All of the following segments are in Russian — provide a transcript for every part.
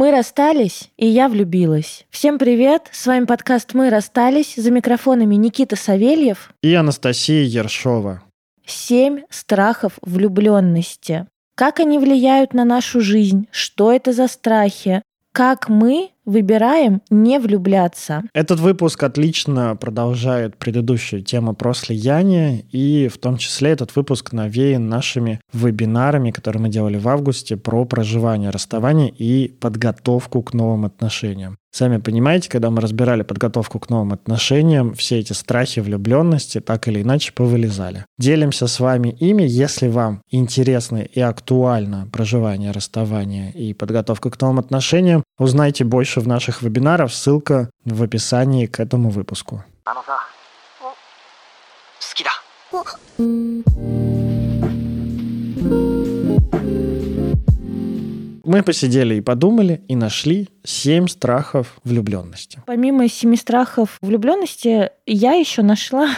Мы расстались, и я влюбилась. Всем привет! С вами подкаст «Мы расстались». За микрофонами Никита Савельев и Анастасия Ершова. Семь страхов влюбленности. Как они влияют на нашу жизнь? Что это за страхи? Как мы выбираем не влюбляться. Этот выпуск отлично продолжает предыдущую тему про слияние, и в том числе этот выпуск навеян нашими вебинарами, которые мы делали в августе про проживание расставания и подготовку к новым отношениям. Сами понимаете, когда мы разбирали подготовку к новым отношениям, все эти страхи влюбленности так или иначе повылезали. Делимся с вами ими, если вам интересно и актуально проживание расставания и подготовка к новым отношениям, узнайте больше в наших вебинарах, ссылка в описании к этому выпуску. Мы посидели и подумали, и нашли семь страхов влюбленности. Помимо семи страхов влюбленности, я еще нашла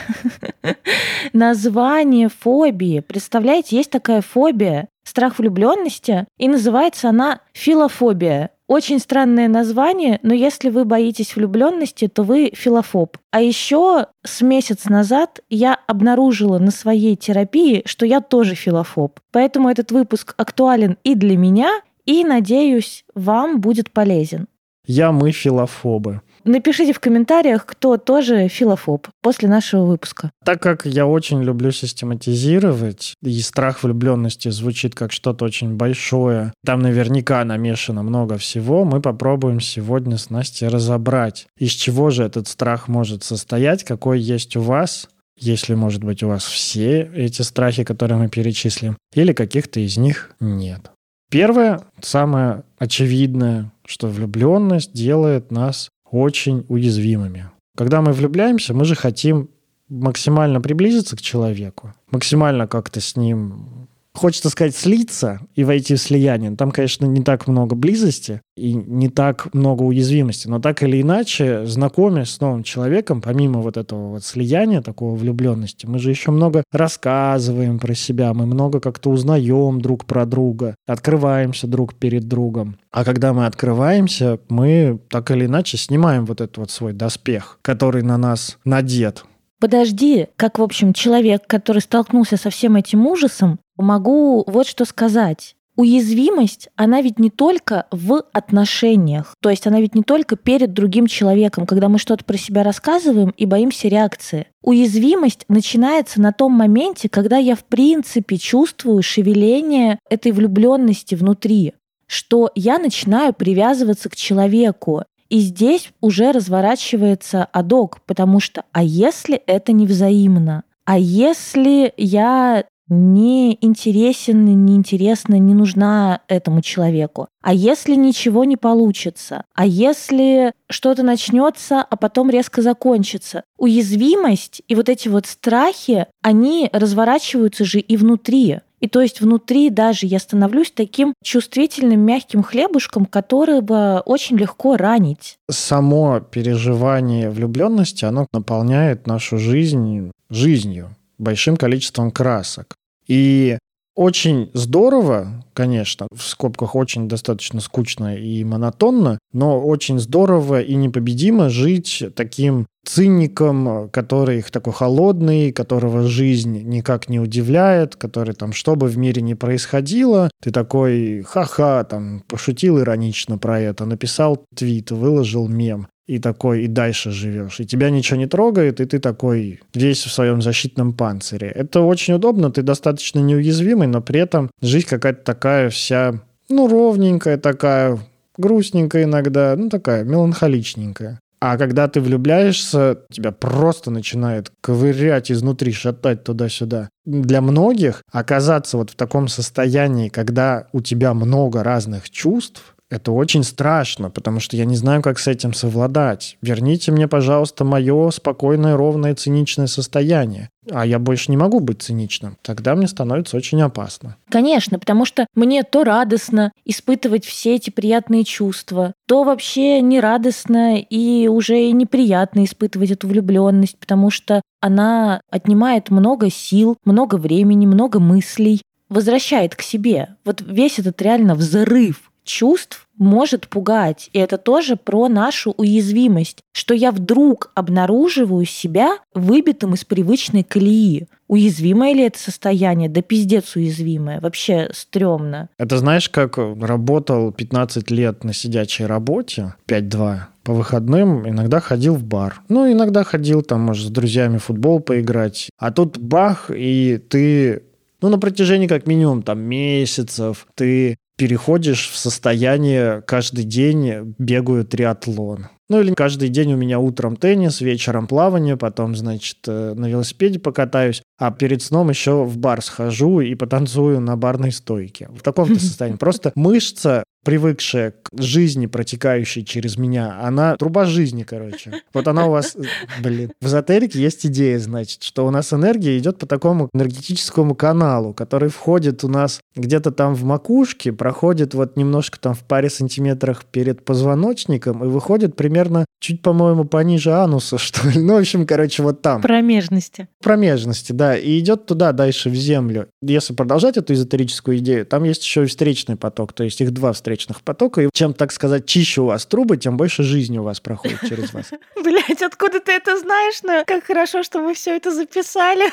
название фобии. Представляете, есть такая фобия, страх влюбленности, и называется она филофобия. Очень странное название, но если вы боитесь влюбленности, то вы филофоб. А еще с месяц назад я обнаружила на своей терапии, что я тоже филофоб. Поэтому этот выпуск актуален и для меня, и, надеюсь, вам будет полезен. Я мы филофобы. Напишите в комментариях, кто тоже филофоб после нашего выпуска. Так как я очень люблю систематизировать, и страх влюбленности звучит как что-то очень большое, там наверняка намешано много всего, мы попробуем сегодня с Настей разобрать, из чего же этот страх может состоять, какой есть у вас, если, может быть, у вас все эти страхи, которые мы перечислим, или каких-то из них нет. Первое, самое очевидное, что влюбленность делает нас очень уязвимыми. Когда мы влюбляемся, мы же хотим максимально приблизиться к человеку, максимально как-то с ним Хочется сказать слиться и войти в слияние. Там, конечно, не так много близости и не так много уязвимости, но так или иначе, знакомясь с новым человеком, помимо вот этого вот слияния, такого влюбленности, мы же еще много рассказываем про себя, мы много как-то узнаем друг про друга, открываемся друг перед другом. А когда мы открываемся, мы так или иначе снимаем вот этот вот свой доспех, который на нас надет. Подожди, как, в общем, человек, который столкнулся со всем этим ужасом, могу вот что сказать. Уязвимость, она ведь не только в отношениях, то есть она ведь не только перед другим человеком, когда мы что-то про себя рассказываем и боимся реакции. Уязвимость начинается на том моменте, когда я в принципе чувствую шевеление этой влюбленности внутри, что я начинаю привязываться к человеку. И здесь уже разворачивается адок, потому что а если это не взаимно? А если я не интересен, не интересна, не нужна этому человеку. А если ничего не получится? А если что-то начнется, а потом резко закончится? Уязвимость и вот эти вот страхи, они разворачиваются же и внутри. И то есть внутри даже я становлюсь таким чувствительным мягким хлебушком, которого очень легко ранить. Само переживание влюбленности, оно наполняет нашу жизнь жизнью большим количеством красок. И очень здорово, конечно, в скобках очень достаточно скучно и монотонно, но очень здорово и непобедимо жить таким циником, который такой холодный, которого жизнь никак не удивляет, который там, что бы в мире ни происходило, ты такой ха-ха, там, пошутил иронично про это, написал твит, выложил мем и такой и дальше живешь. И тебя ничего не трогает, и ты такой весь в своем защитном панцире. Это очень удобно, ты достаточно неуязвимый, но при этом жизнь какая-то такая вся, ну, ровненькая такая, грустненькая иногда, ну, такая меланхоличненькая. А когда ты влюбляешься, тебя просто начинает ковырять изнутри, шатать туда-сюда. Для многих оказаться вот в таком состоянии, когда у тебя много разных чувств, это очень страшно, потому что я не знаю, как с этим совладать. Верните мне, пожалуйста, мое спокойное, ровное, циничное состояние. А я больше не могу быть циничным. Тогда мне становится очень опасно. Конечно, потому что мне то радостно испытывать все эти приятные чувства, то вообще не радостно и уже и неприятно испытывать эту влюбленность, потому что она отнимает много сил, много времени, много мыслей, возвращает к себе. Вот весь этот реально взрыв чувств может пугать. И это тоже про нашу уязвимость, что я вдруг обнаруживаю себя выбитым из привычной колеи. Уязвимое ли это состояние? Да пиздец уязвимое. Вообще стрёмно. Это знаешь, как работал 15 лет на сидячей работе, 5-2, по выходным иногда ходил в бар. Ну, иногда ходил там, может, с друзьями футбол поиграть. А тут бах, и ты ну, на протяжении как минимум там месяцев ты переходишь в состояние каждый день бегаю триатлон. Ну или каждый день у меня утром теннис, вечером плавание, потом, значит, э, на велосипеде покатаюсь, а перед сном еще в бар схожу и потанцую на барной стойке. В таком-то состоянии. Просто мышца привыкшая к жизни, протекающей через меня, она труба жизни, короче. Вот она у вас, блин, в эзотерике есть идея, значит, что у нас энергия идет по такому энергетическому каналу, который входит у нас где-то там в макушке, проходит вот немножко там в паре сантиметрах перед позвоночником и выходит примерно чуть, по-моему, пониже ануса, что ли. Ну, в общем, короче, вот там. Промежности. Промежности, да. И идет туда, дальше, в землю. Если продолжать эту эзотерическую идею, там есть еще и встречный поток, то есть их два встречных встречных потока. И чем, так сказать, чище у вас трубы, тем больше жизни у вас проходит через вас. Блять, откуда ты это знаешь? Ну, как хорошо, что мы все это записали.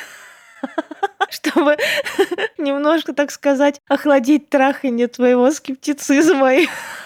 чтобы немножко, так сказать, охладить трахание твоего скептицизма.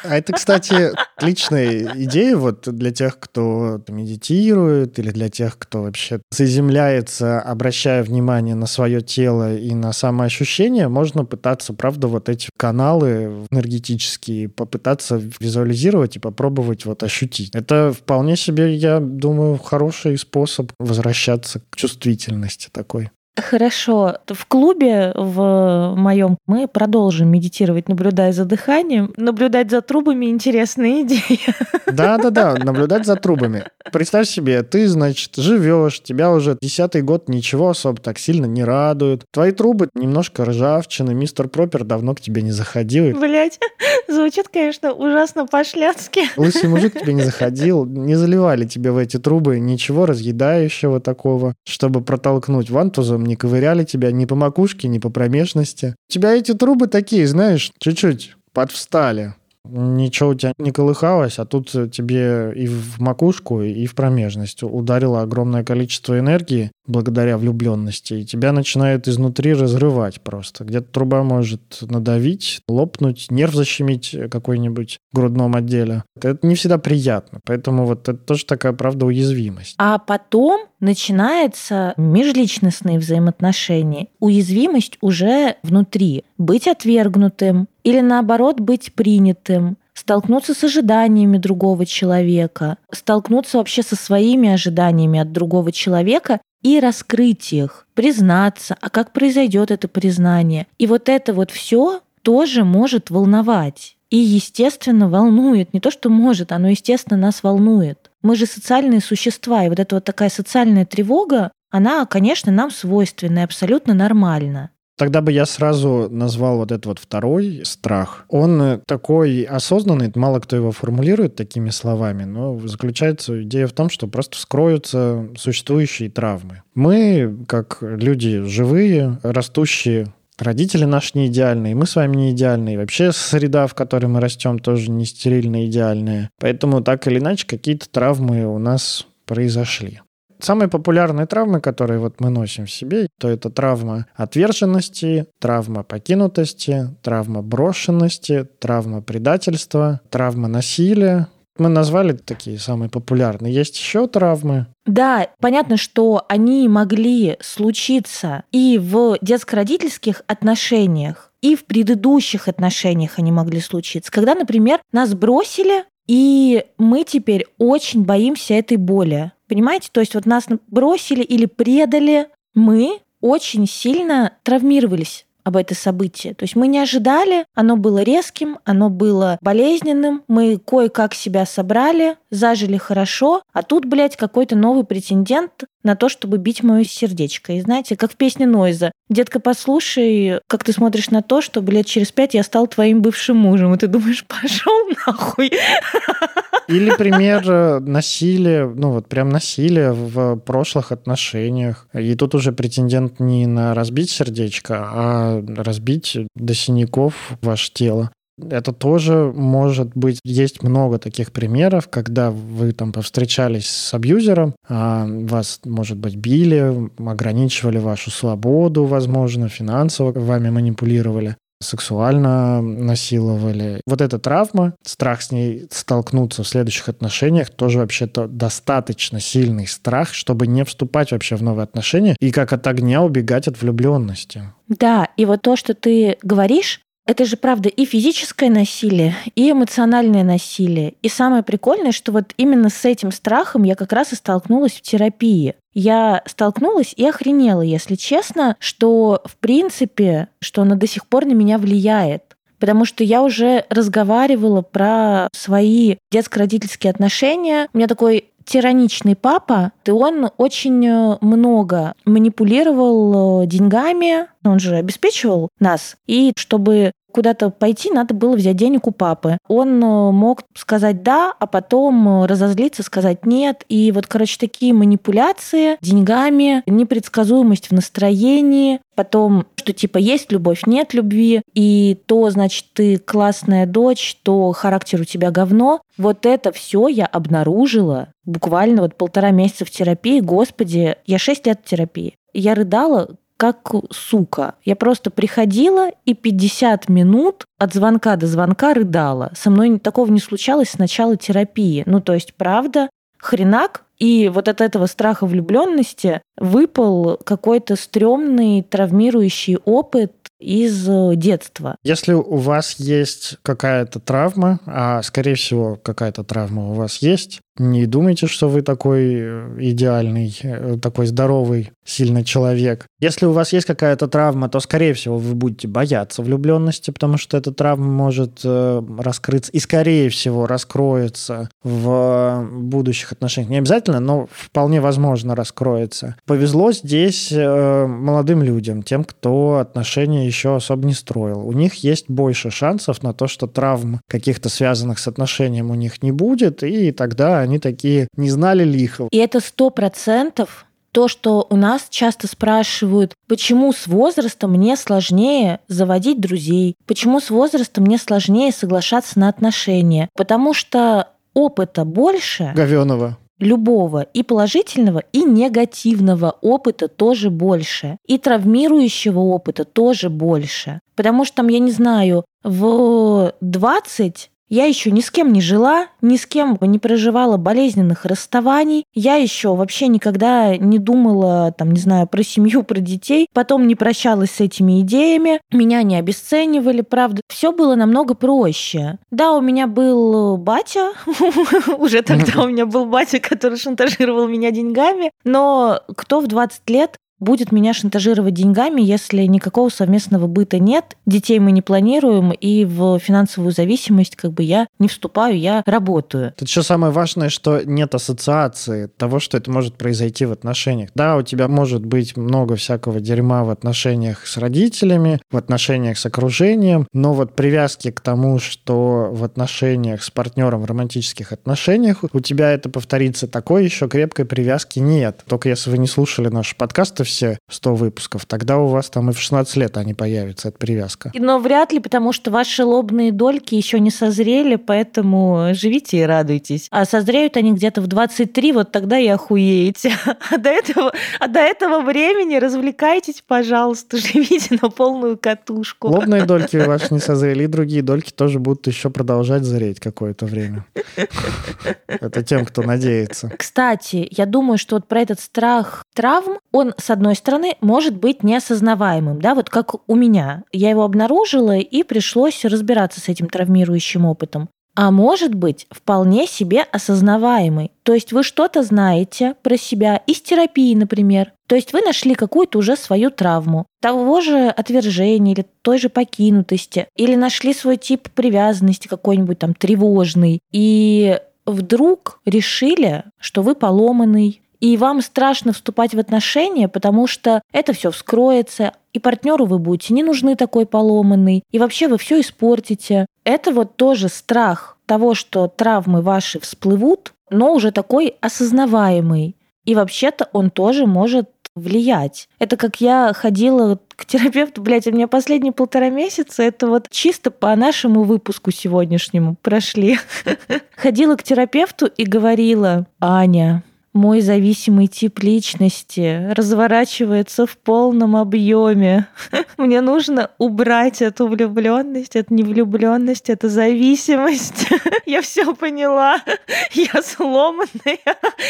А это, кстати, отличная идея вот для тех, кто медитирует или для тех, кто вообще заземляется, обращая внимание на свое тело и на самоощущение, можно пытаться, правда, вот эти каналы энергетические попытаться визуализировать и попробовать вот ощутить. Это вполне себе, я думаю, хороший способ возвращаться к чувствительности такой. Хорошо. В клубе в моем мы продолжим медитировать, наблюдая за дыханием. Наблюдать за трубами интересная идея. Да-да-да, наблюдать за трубами. Представь себе, ты, значит, живешь, тебя уже десятый год ничего особо так сильно не радует. Твои трубы немножко ржавчины, мистер Пропер давно к тебе не заходил. Блять, звучит, конечно, ужасно по-шляцки. Лысый мужик к тебе не заходил, не заливали тебе в эти трубы ничего разъедающего такого, чтобы протолкнуть вантузом не ковыряли тебя ни по макушке, ни по промежности. У тебя эти трубы такие, знаешь, чуть-чуть подвстали ничего у тебя не колыхалось, а тут тебе и в макушку, и в промежность ударило огромное количество энергии благодаря влюбленности, и тебя начинает изнутри разрывать просто. Где-то труба может надавить, лопнуть, нерв защемить какой-нибудь в грудном отделе. Это не всегда приятно, поэтому вот это тоже такая, правда, уязвимость. А потом начинается межличностные взаимоотношения. Уязвимость уже внутри. Быть отвергнутым, или наоборот быть принятым, столкнуться с ожиданиями другого человека, столкнуться вообще со своими ожиданиями от другого человека и раскрыть их, признаться, а как произойдет это признание. И вот это вот все тоже может волновать. И, естественно, волнует. Не то, что может, оно, естественно, нас волнует. Мы же социальные существа, и вот эта вот такая социальная тревога, она, конечно, нам свойственна и абсолютно нормальна. Тогда бы я сразу назвал вот этот вот второй страх. Он э, такой осознанный, мало кто его формулирует такими словами, но заключается идея в том, что просто вскроются существующие травмы. Мы, как люди живые, растущие Родители наши не идеальные, мы с вами не идеальные. Вообще среда, в которой мы растем, тоже не стерильно идеальная. Поэтому так или иначе какие-то травмы у нас произошли. Самые популярные травмы, которые вот мы носим в себе, то это травма отверженности, травма покинутости, травма брошенности, травма предательства, травма насилия, мы назвали такие самые популярные. Есть еще травмы? Да, понятно, что они могли случиться и в детско-родительских отношениях, и в предыдущих отношениях они могли случиться. Когда, например, нас бросили, и мы теперь очень боимся этой боли. Понимаете? То есть вот нас бросили или предали, мы очень сильно травмировались об это событие. То есть мы не ожидали, оно было резким, оно было болезненным, мы кое-как себя собрали, зажили хорошо, а тут, блядь, какой-то новый претендент на то, чтобы бить мое сердечко. И знаете, как в песне Нойза. Детка, послушай, как ты смотришь на то, что, блядь, через пять я стал твоим бывшим мужем. И ты думаешь, пошел нахуй. Или пример э, насилия, ну вот прям насилия в прошлых отношениях. И тут уже претендент не на разбить сердечко, а разбить до синяков ваше тело. Это тоже может быть, есть много таких примеров, когда вы там повстречались с абьюзером, а вас, может быть, били, ограничивали вашу свободу, возможно, финансово вами манипулировали сексуально насиловали. Вот эта травма, страх с ней столкнуться в следующих отношениях, тоже вообще-то достаточно сильный страх, чтобы не вступать вообще в новые отношения и как от огня убегать от влюбленности. Да, и вот то, что ты говоришь, это же правда и физическое насилие, и эмоциональное насилие. И самое прикольное, что вот именно с этим страхом я как раз и столкнулась в терапии. Я столкнулась и охренела, если честно, что в принципе, что она до сих пор на меня влияет потому что я уже разговаривала про свои детско-родительские отношения. У меня такой тираничный папа, и он очень много манипулировал деньгами, он же обеспечивал нас. И чтобы куда-то пойти, надо было взять денег у папы. Он э, мог сказать «да», а потом э, разозлиться, сказать «нет». И вот, короче, такие манипуляции деньгами, непредсказуемость в настроении, потом, что типа есть любовь, нет любви, и то, значит, ты классная дочь, то характер у тебя говно. Вот это все я обнаружила буквально вот полтора месяца в терапии. Господи, я шесть лет в терапии. Я рыдала как сука. Я просто приходила и 50 минут от звонка до звонка рыдала. Со мной такого не случалось с начала терапии. Ну, то есть, правда, хренак, и вот от этого страха влюбленности выпал какой-то стрёмный травмирующий опыт из детства. Если у вас есть какая-то травма, а скорее всего какая-то травма у вас есть, не думайте, что вы такой э, идеальный, э, такой здоровый, сильный человек. Если у вас есть какая-то травма, то, скорее всего, вы будете бояться влюбленности, потому что эта травма может э, раскрыться и, скорее всего, раскроется в будущих отношениях. Не обязательно, но вполне возможно раскроется. Повезло здесь молодым людям, тем, кто отношения еще особо не строил. У них есть больше шансов на то, что травм каких-то связанных с отношением у них не будет, и тогда они такие не знали лихо. И это сто процентов то, что у нас часто спрашивают, почему с возрастом мне сложнее заводить друзей, почему с возрастом мне сложнее соглашаться на отношения, потому что опыта больше. Говеного любого и положительного, и негативного опыта тоже больше. И травмирующего опыта тоже больше. Потому что там, я не знаю, в 20 я еще ни с кем не жила, ни с кем не проживала болезненных расставаний. Я еще вообще никогда не думала, там, не знаю, про семью, про детей. Потом не прощалась с этими идеями. Меня не обесценивали, правда. Все было намного проще. Да, у меня был батя. Уже тогда у меня был батя, который шантажировал меня деньгами. Но кто в 20 лет будет меня шантажировать деньгами, если никакого совместного быта нет, детей мы не планируем, и в финансовую зависимость как бы я не вступаю, я работаю. Тут еще самое важное, что нет ассоциации того, что это может произойти в отношениях. Да, у тебя может быть много всякого дерьма в отношениях с родителями, в отношениях с окружением, но вот привязки к тому, что в отношениях с партнером в романтических отношениях у тебя это повторится, такой еще крепкой привязки нет. Только если вы не слушали наши подкасты, все 100 выпусков, тогда у вас там и в 16 лет они появятся, эта привязка. Но вряд ли, потому что ваши лобные дольки еще не созрели, поэтому живите и радуйтесь. А созреют они где-то в 23, вот тогда и охуеете. А до этого, а до этого времени развлекайтесь, пожалуйста, живите на полную катушку. Лобные дольки ваши не созрели, и другие дольки тоже будут еще продолжать зреть какое-то время. Это тем, кто надеется. Кстати, я думаю, что вот про этот страх травм, он, с одной стороны, может быть неосознаваемым, да, вот как у меня. Я его обнаружила, и пришлось разбираться с этим травмирующим опытом. А может быть, вполне себе осознаваемый. То есть вы что-то знаете про себя из терапии, например. То есть вы нашли какую-то уже свою травму, того же отвержения или той же покинутости, или нашли свой тип привязанности какой-нибудь там тревожный, и вдруг решили, что вы поломанный, и вам страшно вступать в отношения, потому что это все вскроется, и партнеру вы будете не нужны такой поломанный, и вообще вы все испортите. Это вот тоже страх того, что травмы ваши всплывут, но уже такой осознаваемый. И вообще-то он тоже может влиять. Это как я ходила к терапевту, блядь, у меня последние полтора месяца, это вот чисто по нашему выпуску сегодняшнему прошли. Ходила к терапевту и говорила, Аня, мой зависимый тип личности разворачивается в полном объеме. Мне нужно убрать эту влюбленность, эту невлюбленность, эту зависимость. Я все поняла. Я сломанная.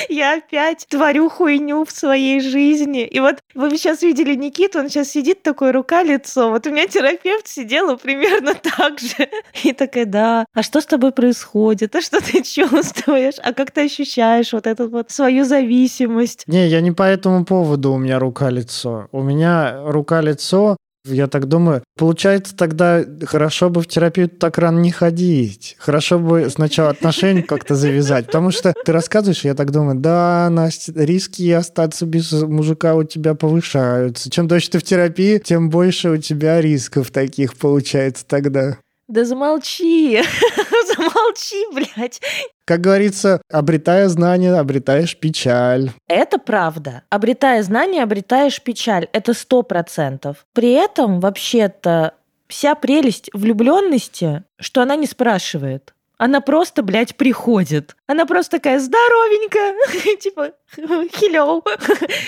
Я опять творю хуйню в своей жизни. И вот вы сейчас видели Никиту, он сейчас сидит такой рука-лицо. Вот у меня терапевт сидела примерно так же. И такая, да, а что с тобой происходит? А что ты чувствуешь? А как ты ощущаешь вот этот вот свою свою зависимость. Не, я не по этому поводу у меня рука-лицо. У меня рука-лицо я так думаю, получается тогда хорошо бы в терапию так рано не ходить. Хорошо бы сначала отношения как-то завязать. Потому что ты рассказываешь, я так думаю, да, Настя, риски остаться без мужика у тебя повышаются. Чем дольше ты в терапии, тем больше у тебя рисков таких получается тогда. Да замолчи, замолчи, блядь. Как говорится, обретая знания, обретаешь печаль. Это правда. Обретая знания, обретаешь печаль. Это сто процентов. При этом, вообще-то, вся прелесть влюбленности, что она не спрашивает. Она просто, блядь, приходит. Она просто такая здоровенькая, типа, hello,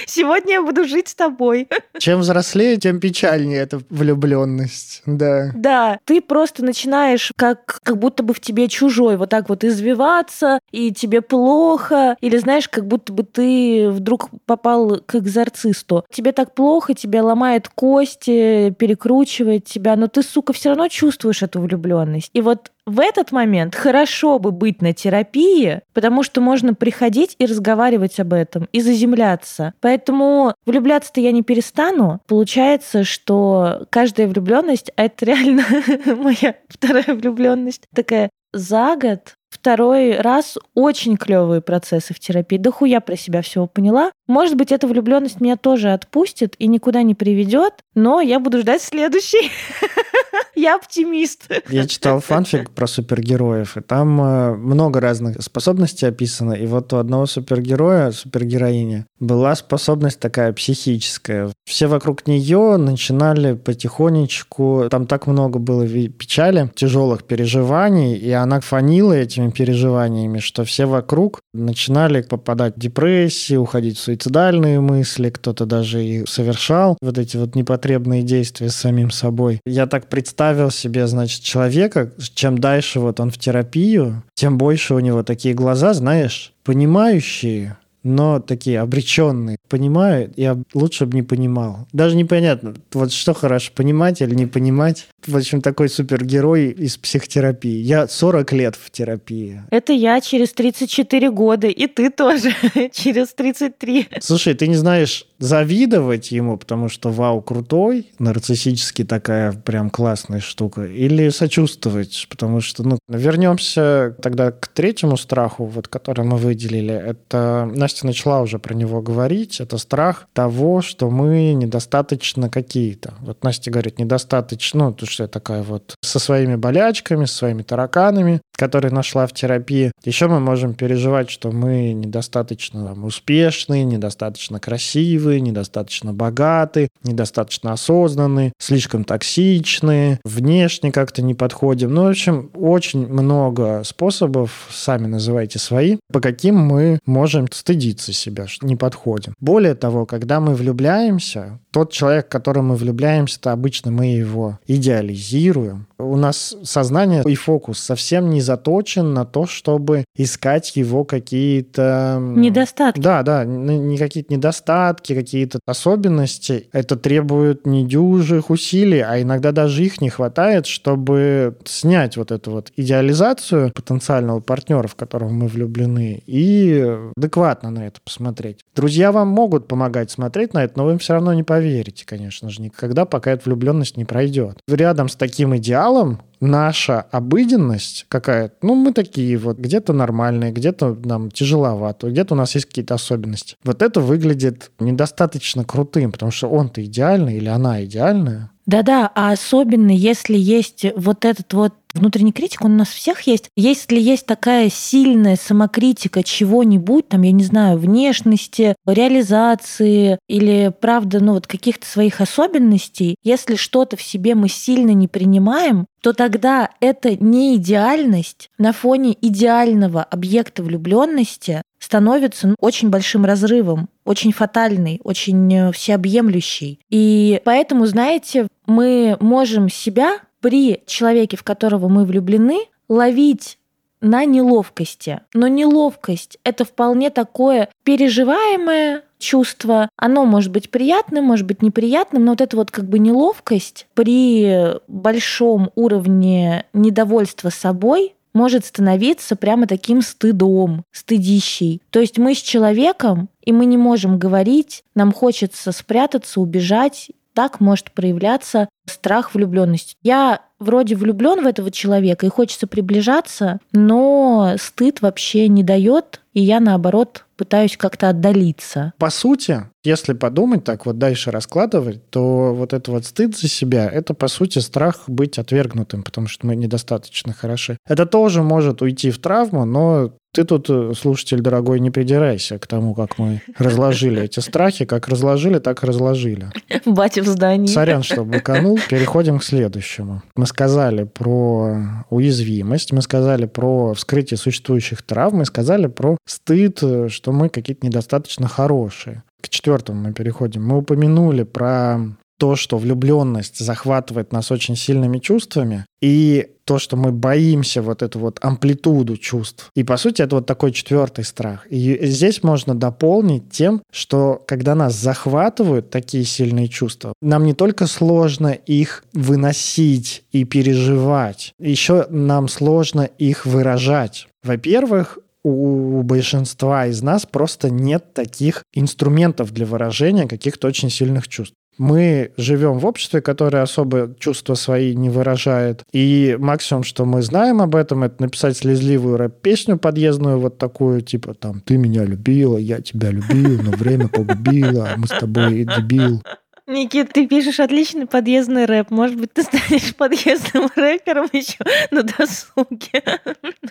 сегодня я буду жить с тобой. Чем взрослее, тем печальнее эта влюбленность, да. Да, ты просто начинаешь как, как будто бы в тебе чужой, вот так вот извиваться, и тебе плохо, или знаешь, как будто бы ты вдруг попал к экзорцисту. Тебе так плохо, тебя ломает кости, перекручивает тебя, но ты, сука, все равно чувствуешь эту влюбленность. И вот в этот момент хорошо бы быть на терапии, потому что можно приходить и разговаривать об этом, и заземляться. Поэтому влюбляться-то я не перестану. Получается, что каждая влюбленность, это реально моя вторая влюбленность, такая за год второй раз очень клевые процессы в терапии. Да хуя про себя всего поняла. Может быть, эта влюбленность меня тоже отпустит и никуда не приведет, но я буду ждать следующий. Я оптимист. Я читал фанфик про супергероев, и там э, много разных способностей описано. И вот у одного супергероя, супергероини, была способность такая психическая. Все вокруг нее начинали потихонечку... Там так много было печали, тяжелых переживаний, и она фанила этими переживаниями, что все вокруг начинали попадать в депрессию, уходить в суицидальные мысли, кто-то даже и совершал вот эти вот непотребные действия с самим собой. Я так представил себе, значит, человека, чем дальше вот он в терапию, тем больше у него такие глаза, знаешь, понимающие, но такие обреченные. Понимаю, я лучше бы не понимал. Даже непонятно, вот что хорошо, понимать или не понимать. В общем, такой супергерой из психотерапии. Я 40 лет в терапии. Это я через 34 года, и ты тоже через 33. Слушай, ты не знаешь, завидовать ему, потому что вау, крутой, нарциссически такая прям классная штука, или сочувствовать, потому что, ну, вернемся тогда к третьему страху, вот, который мы выделили. Это Настя начала уже про него говорить. Это страх того, что мы недостаточно какие-то. Вот Настя говорит, недостаточно, ну, то, что я такая вот со своими болячками, со своими тараканами, которые нашла в терапии. Еще мы можем переживать, что мы недостаточно там, успешны, недостаточно красивы, недостаточно богаты, недостаточно осознаны, слишком токсичны, внешне как-то не подходим. Ну, в общем, очень много способов, сами называйте свои, по каким мы можем стыдиться себя, что не подходим. Более того, когда мы влюбляемся, тот человек, в которого мы влюбляемся, то обычно мы его идеализируем. У нас сознание и фокус совсем не заточен на то, чтобы искать его какие-то... Недостатки. Да, да, не какие-то недостатки, какие-то особенности. Это требует недюжих усилий, а иногда даже их не хватает, чтобы снять вот эту вот идеализацию потенциального партнера, в которого мы влюблены, и адекватно на это посмотреть. Друзья вам могут помогать смотреть на это, но вы им все равно не поверите, конечно же, никогда, пока эта влюбленность не пройдет. Рядом с таким идеалом наша обыденность какая-то, ну, мы такие вот, где-то нормальные, где-то нам тяжеловато, где-то у нас есть какие-то особенности. Вот это выглядит недостаточно крутым, потому что он-то идеальный или она идеальная. Да-да, а особенно если есть вот этот вот Внутренний критик, он у нас всех есть. Если есть такая сильная самокритика чего-нибудь, там, я не знаю, внешности, реализации или, правда, ну вот каких-то своих особенностей, если что-то в себе мы сильно не принимаем, то тогда эта не идеальность на фоне идеального объекта влюбленности становится ну, очень большим разрывом, очень фатальный, очень э, всеобъемлющий. И поэтому, знаете, мы можем себя при человеке, в которого мы влюблены, ловить на неловкости. Но неловкость — это вполне такое переживаемое чувство. Оно может быть приятным, может быть неприятным, но вот эта вот как бы неловкость при большом уровне недовольства собой может становиться прямо таким стыдом, стыдищей. То есть мы с человеком, и мы не можем говорить, нам хочется спрятаться, убежать. Так может проявляться страх влюбленности. Я вроде влюблен в этого человека и хочется приближаться, но стыд вообще не дает, и я наоборот пытаюсь как-то отдалиться. По сути, если подумать так вот дальше раскладывать, то вот это вот стыд за себя, это по сути страх быть отвергнутым, потому что мы недостаточно хороши. Это тоже может уйти в травму, но ты тут, э, слушатель дорогой, не придирайся к тому, как мы разложили эти страхи. Как разложили, так и разложили. Батя в здании. Сорян, что быканул. Переходим к следующему. Мы сказали про уязвимость, мы сказали про вскрытие существующих травм, мы сказали про стыд, э, что мы какие-то недостаточно хорошие. К четвертому мы переходим. Мы упомянули про то, что влюбленность захватывает нас очень сильными чувствами, и то, что мы боимся вот эту вот амплитуду чувств. И, по сути, это вот такой четвертый страх. И здесь можно дополнить тем, что когда нас захватывают такие сильные чувства, нам не только сложно их выносить и переживать, еще нам сложно их выражать. Во-первых, у большинства из нас просто нет таких инструментов для выражения каких-то очень сильных чувств. Мы живем в обществе, которое особо чувства свои не выражает. И максимум, что мы знаем об этом, это написать слезливую рэп-песню подъездную, вот такую, типа там «Ты меня любила, я тебя любил, но время погубило, а мы с тобой дебил». Никит, ты пишешь отличный подъездный рэп. Может быть, ты станешь подъездным рэпером еще на досуге.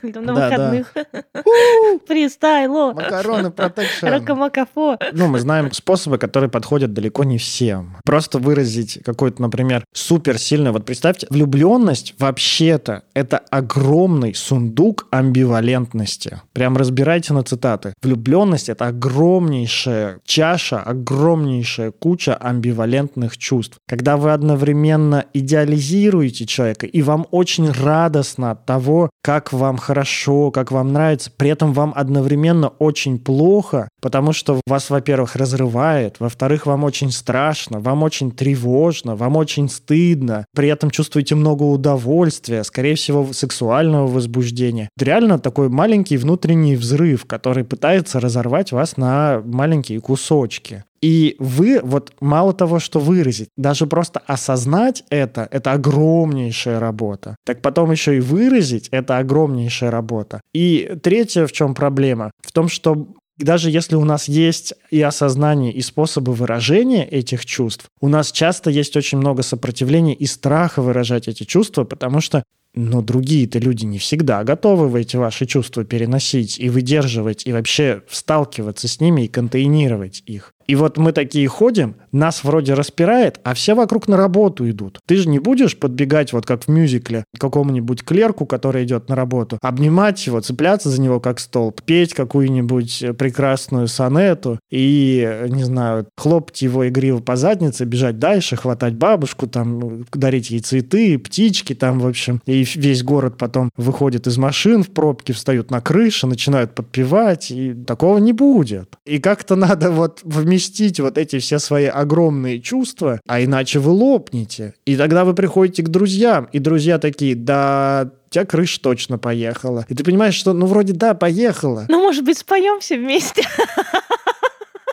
На выходных. Фристайло. Макароны протекшн. Ракомакафо. Ну, мы знаем способы, которые подходят далеко не всем. Просто выразить какой-то, например, суперсильный... Вот представьте, влюбленность вообще-то это огромный сундук амбивалентности. Прям разбирайте на цитаты. Влюбленность — это огромнейшая чаша, огромнейшая куча амбивалентности амбивалентных чувств. Когда вы одновременно идеализируете человека, и вам очень радостно от того, как вам хорошо, как вам нравится, при этом вам одновременно очень плохо, потому что вас, во-первых, разрывает, во-вторых, вам очень страшно, вам очень тревожно, вам очень стыдно, при этом чувствуете много удовольствия, скорее всего, сексуального возбуждения. Это реально такой маленький внутренний взрыв, который пытается разорвать вас на маленькие кусочки. И вы, вот мало того, что выразить, даже просто осознать это, это огромнейшая работа. Так потом еще и выразить, это огромнейшая работа. И третье, в чем проблема? В том, что даже если у нас есть и осознание, и способы выражения этих чувств, у нас часто есть очень много сопротивления и страха выражать эти чувства, потому что но другие-то люди не всегда готовы в эти ваши чувства переносить и выдерживать, и вообще сталкиваться с ними и контейнировать их. И вот мы такие ходим, нас вроде распирает, а все вокруг на работу идут. Ты же не будешь подбегать, вот как в мюзикле, к какому-нибудь клерку, который идет на работу, обнимать его, цепляться за него как столб, петь какую-нибудь прекрасную сонету и, не знаю, хлопать его игриво по заднице, бежать дальше, хватать бабушку, там, дарить ей цветы, птички там, в общем. И весь город потом выходит из машин в пробке, встают на крышу, начинают подпевать, и такого не будет. И как-то надо вот вместе вместить вот эти все свои огромные чувства, а иначе вы лопнете. И тогда вы приходите к друзьям, и друзья такие, да, у тебя крыша точно поехала. И ты понимаешь, что, ну, вроде да, поехала. Ну, может быть, споем все вместе.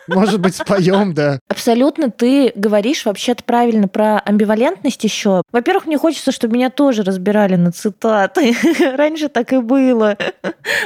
Может быть, споем, да. Абсолютно ты говоришь вообще-то правильно про амбивалентность еще. Во-первых, мне хочется, чтобы меня тоже разбирали на цитаты. Раньше так и было,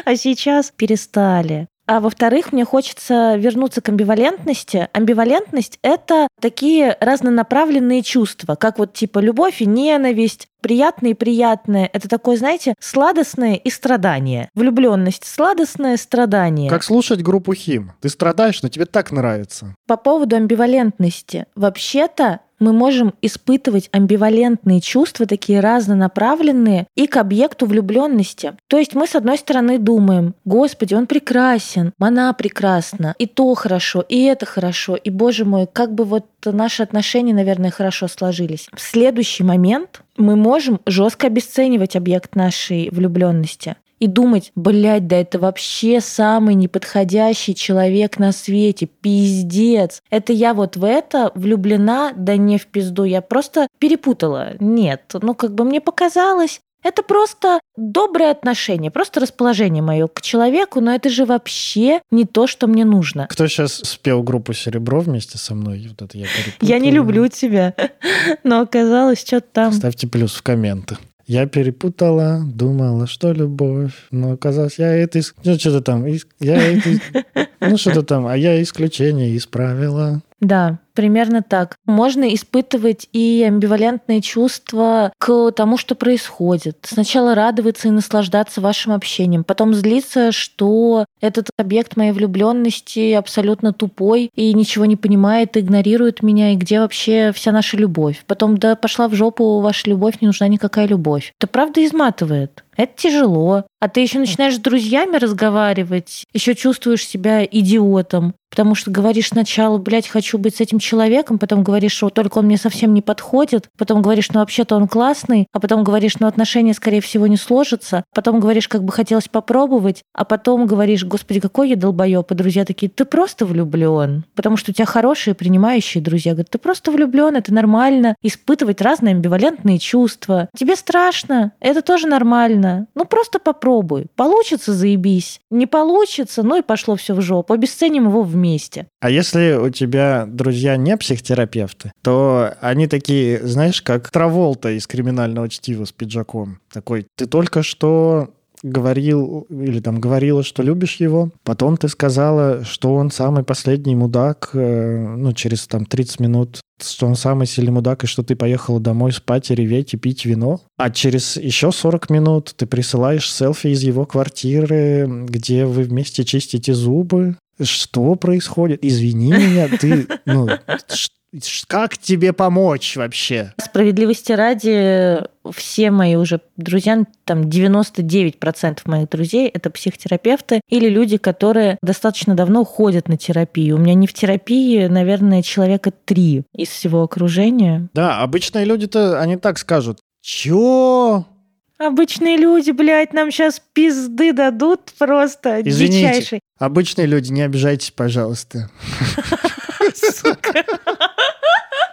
а сейчас перестали. А во-вторых, мне хочется вернуться к амбивалентности. Амбивалентность — это такие разнонаправленные чувства, как вот типа любовь и ненависть, приятное и приятное. Это такое, знаете, сладостное и страдание. Влюбленность сладостное, страдание. Как слушать группу Хим. Ты страдаешь, но тебе так нравится. По поводу амбивалентности. Вообще-то мы можем испытывать амбивалентные чувства, такие разнонаправленные, и к объекту влюбленности. То есть мы, с одной стороны, думаем, Господи, он прекрасен, она прекрасна, и то хорошо, и это хорошо, и, Боже мой, как бы вот наши отношения, наверное, хорошо сложились. В следующий момент мы можем жестко обесценивать объект нашей влюбленности и думать, блядь, да это вообще самый неподходящий человек на свете, пиздец. Это я вот в это влюблена, да не в пизду, я просто перепутала. Нет, ну как бы мне показалось, это просто доброе отношение, просто расположение мое к человеку, но это же вообще не то, что мне нужно. Кто сейчас спел группу «Серебро» вместе со мной? Вот это я. Я не люблю тебя, но оказалось, что-то там. Ставьте плюс в комменты. Я перепутала, думала, что любовь, но оказалось, я это... Ну, что-то там, я это... Ну, что-то там, а я исключение исправила. Да, примерно так. Можно испытывать и амбивалентные чувства к тому, что происходит. Сначала радоваться и наслаждаться вашим общением, потом злиться, что этот объект моей влюбленности абсолютно тупой и ничего не понимает, игнорирует меня, и где вообще вся наша любовь. Потом, да пошла в жопу ваша любовь, не нужна никакая любовь. Это правда изматывает. Это тяжело. А ты еще начинаешь с друзьями разговаривать, еще чувствуешь себя идиотом, потому что говоришь сначала, блядь, хочу быть с этим человеком, потом говоришь, что только он мне совсем не подходит, потом говоришь, ну вообще-то он классный, а потом говоришь, ну отношения, скорее всего, не сложатся, потом говоришь, как бы хотелось попробовать, а потом говоришь, господи, какой я долбоеб, и друзья такие, ты просто влюблен, потому что у тебя хорошие принимающие друзья, говорят, ты просто влюблен, это нормально, испытывать разные амбивалентные чувства. Тебе страшно, это тоже нормально. Ну просто попробуй. Получится, заебись. Не получится, ну и пошло все в жопу. Обесценим его вместе. А если у тебя друзья не психотерапевты, то они такие, знаешь, как Траволта из криминального чтива с пиджаком. Такой, ты только что говорил или там говорила, что любишь его, потом ты сказала, что он самый последний мудак, э, ну, через там 30 минут, что он самый сильный мудак, и что ты поехала домой спать и реветь и пить вино. А через еще 40 минут ты присылаешь селфи из его квартиры, где вы вместе чистите зубы. Что происходит? Извини меня, ты, ну, как тебе помочь вообще? Справедливости ради, все мои уже друзья, там 99% моих друзей это психотерапевты или люди, которые достаточно давно ходят на терапию. У меня не в терапии, наверное, человека три из всего окружения. Да, обычные люди-то, они так скажут. Чё? Обычные люди, блядь, нам сейчас пизды дадут просто Извините, дичайший. обычные люди, не обижайтесь, пожалуйста. Сука.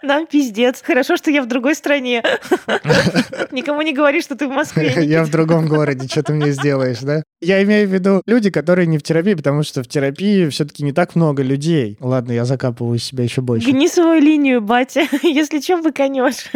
Нам пиздец. Хорошо, что я в другой стране. Никому не говори, что ты в Москве. Я в другом городе, что ты мне сделаешь, да? Я имею в виду люди, которые не в терапии, потому что в терапии все-таки не так много людей. Ладно, я закапываю себя еще больше. Гни свою линию, батя. Если что, выконешь.